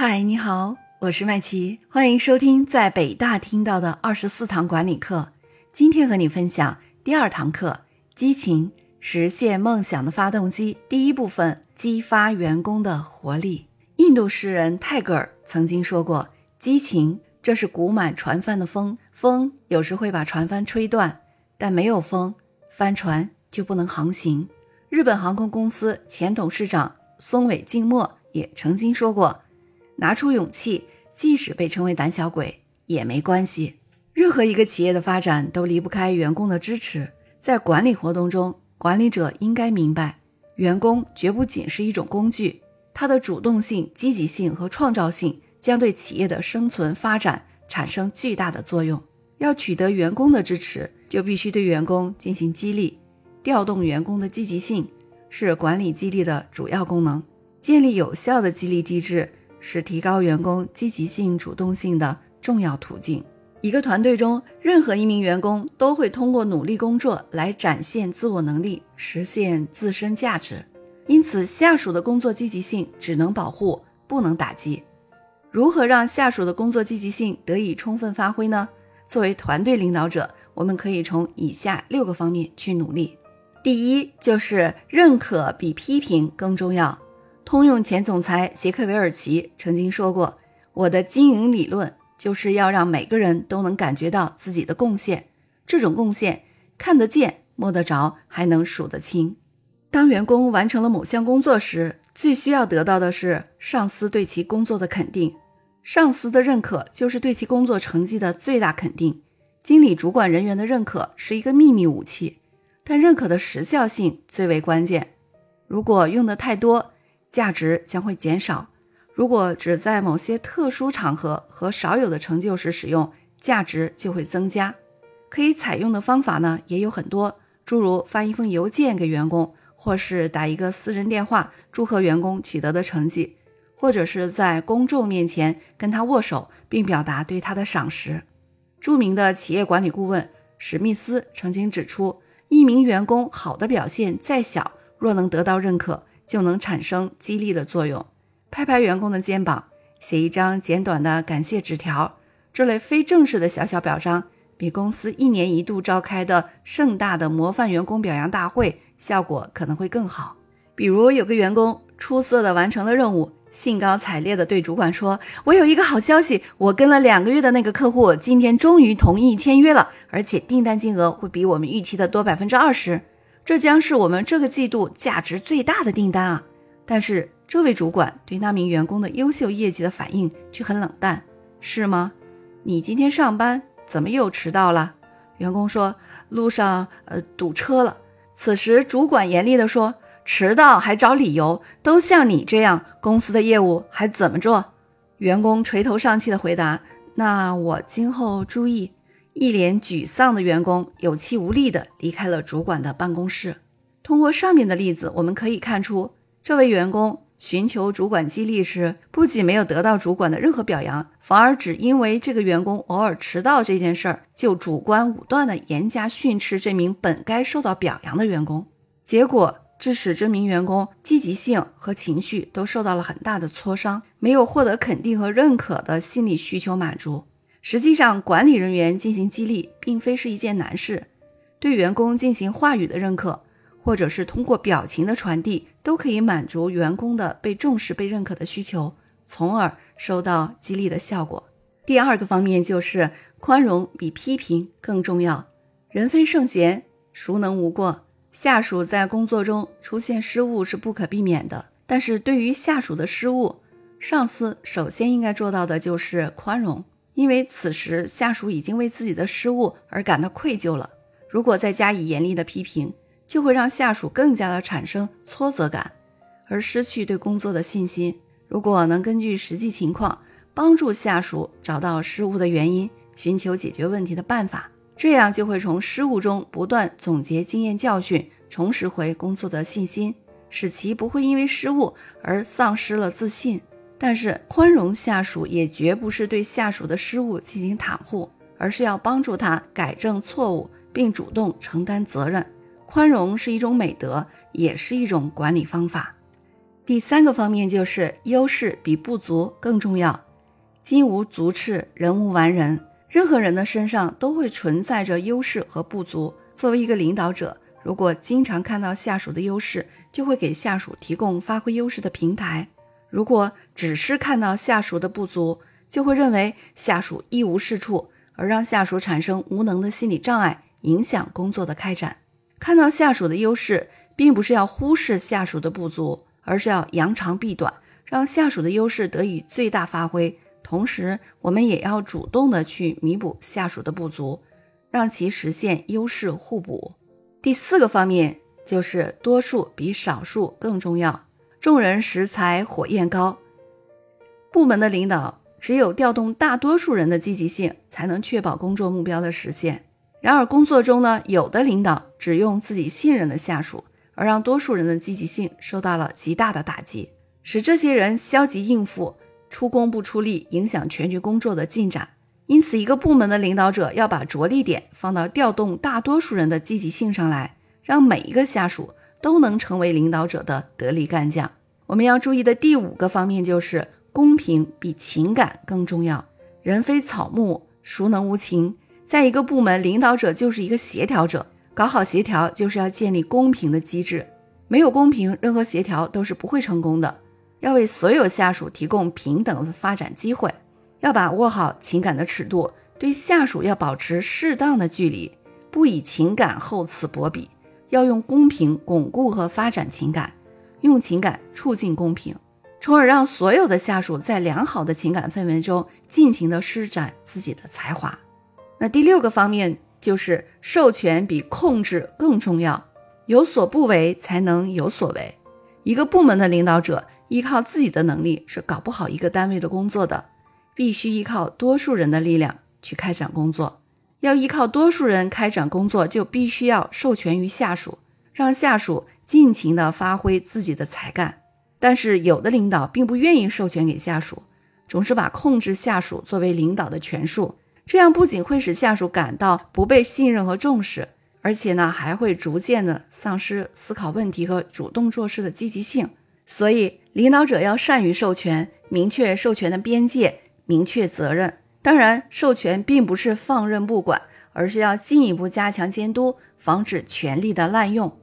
嗨，你好，我是麦琪，欢迎收听在北大听到的二十四堂管理课。今天和你分享第二堂课：激情实现梦想的发动机。第一部分：激发员工的活力。印度诗人泰戈尔曾经说过：“激情，这是鼓满船帆的风，风有时会把船帆吹断，但没有风，帆船就不能航行。”日本航空公司前董事长松尾静默也曾经说过。拿出勇气，即使被称为胆小鬼也没关系。任何一个企业的发展都离不开员工的支持。在管理活动中，管理者应该明白，员工绝不仅是一种工具，他的主动性、积极性和创造性将对企业的生存发展产生巨大的作用。要取得员工的支持，就必须对员工进行激励，调动员工的积极性是管理激励的主要功能。建立有效的激励机制。是提高员工积极性、主动性的重要途径。一个团队中，任何一名员工都会通过努力工作来展现自我能力，实现自身价值。因此，下属的工作积极性只能保护，不能打击。如何让下属的工作积极性得以充分发挥呢？作为团队领导者，我们可以从以下六个方面去努力。第一，就是认可比批评更重要。通用前总裁杰克韦尔奇曾经说过：“我的经营理论就是要让每个人都能感觉到自己的贡献，这种贡献看得见、摸得着，还能数得清。当员工完成了某项工作时，最需要得到的是上司对其工作的肯定。上司的认可就是对其工作成绩的最大肯定。经理主管人员的认可是一个秘密武器，但认可的时效性最为关键。如果用的太多，价值将会减少。如果只在某些特殊场合和少有的成就时使用，价值就会增加。可以采用的方法呢也有很多，诸如发一封邮件给员工，或是打一个私人电话祝贺员工取得的成绩，或者是在公众面前跟他握手，并表达对他的赏识。著名的企业管理顾问史密斯曾经指出，一名员工好的表现再小，若能得到认可。就能产生激励的作用。拍拍员工的肩膀，写一张简短的感谢纸条，这类非正式的小小表彰，比公司一年一度召开的盛大的模范员工表扬大会效果可能会更好。比如有个员工出色的完成了任务，兴高采烈地对主管说：“我有一个好消息，我跟了两个月的那个客户，今天终于同意签约了，而且订单金额会比我们预期的多百分之二十。”这将是我们这个季度价值最大的订单啊！但是这位主管对那名员工的优秀业绩的反应却很冷淡，是吗？你今天上班怎么又迟到了？员工说路上呃堵车了。此时主管严厉地说：“迟到还找理由，都像你这样，公司的业务还怎么做？”员工垂头丧气地回答：“那我今后注意。”一脸沮丧的员工有气无力地离开了主管的办公室。通过上面的例子，我们可以看出，这位员工寻求主管激励时，不仅没有得到主管的任何表扬，反而只因为这个员工偶尔迟到这件事儿，就主观武断地严加训斥这名本该受到表扬的员工。结果，致使这名员工积极性和情绪都受到了很大的挫伤，没有获得肯定和认可的心理需求满足。实际上，管理人员进行激励并非是一件难事。对员工进行话语的认可，或者是通过表情的传递，都可以满足员工的被重视、被认可的需求，从而收到激励的效果。第二个方面就是宽容比批评更重要。人非圣贤，孰能无过？下属在工作中出现失误是不可避免的，但是对于下属的失误，上司首先应该做到的就是宽容。因为此时下属已经为自己的失误而感到愧疚了，如果再加以严厉的批评，就会让下属更加的产生挫折感，而失去对工作的信心。如果能根据实际情况帮助下属找到失误的原因，寻求解决问题的办法，这样就会从失误中不断总结经验教训，重拾回工作的信心，使其不会因为失误而丧失了自信。但是宽容下属也绝不是对下属的失误进行袒护，而是要帮助他改正错误，并主动承担责任。宽容是一种美德，也是一种管理方法。第三个方面就是优势比不足更重要。金无足赤，人无完人。任何人的身上都会存在着优势和不足。作为一个领导者，如果经常看到下属的优势，就会给下属提供发挥优势的平台；如果只是看到下属的不足，就会认为下属一无是处，而让下属产生无能的心理障碍，影响工作的开展。看到下属的优势，并不是要忽视下属的不足，而是要扬长避短，让下属的优势得以最大发挥。同时，我们也要主动的去弥补下属的不足，让其实现优势互补。第四个方面就是多数比少数更重要。众人拾柴火焰高，部门的领导只有调动大多数人的积极性，才能确保工作目标的实现。然而，工作中呢，有的领导只用自己信任的下属，而让多数人的积极性受到了极大的打击，使这些人消极应付。出工不出力，影响全局工作的进展。因此，一个部门的领导者要把着力点放到调动大多数人的积极性上来，让每一个下属都能成为领导者的得力干将。我们要注意的第五个方面就是公平比情感更重要。人非草木，孰能无情？在一个部门，领导者就是一个协调者，搞好协调就是要建立公平的机制。没有公平，任何协调都是不会成功的。要为所有下属提供平等的发展机会，要把握好情感的尺度，对下属要保持适当的距离，不以情感厚此薄彼，要用公平巩固和发展情感，用情感促进公平，从而让所有的下属在良好的情感氛围中尽情的施展自己的才华。那第六个方面就是授权比控制更重要，有所不为才能有所为。一个部门的领导者。依靠自己的能力是搞不好一个单位的工作的，必须依靠多数人的力量去开展工作。要依靠多数人开展工作，就必须要授权于下属，让下属尽情的发挥自己的才干。但是有的领导并不愿意授权给下属，总是把控制下属作为领导的权术，这样不仅会使下属感到不被信任和重视，而且呢还会逐渐的丧失思考问题和主动做事的积极性。所以，领导者要善于授权，明确授权的边界，明确责任。当然，授权并不是放任不管，而是要进一步加强监督，防止权力的滥用。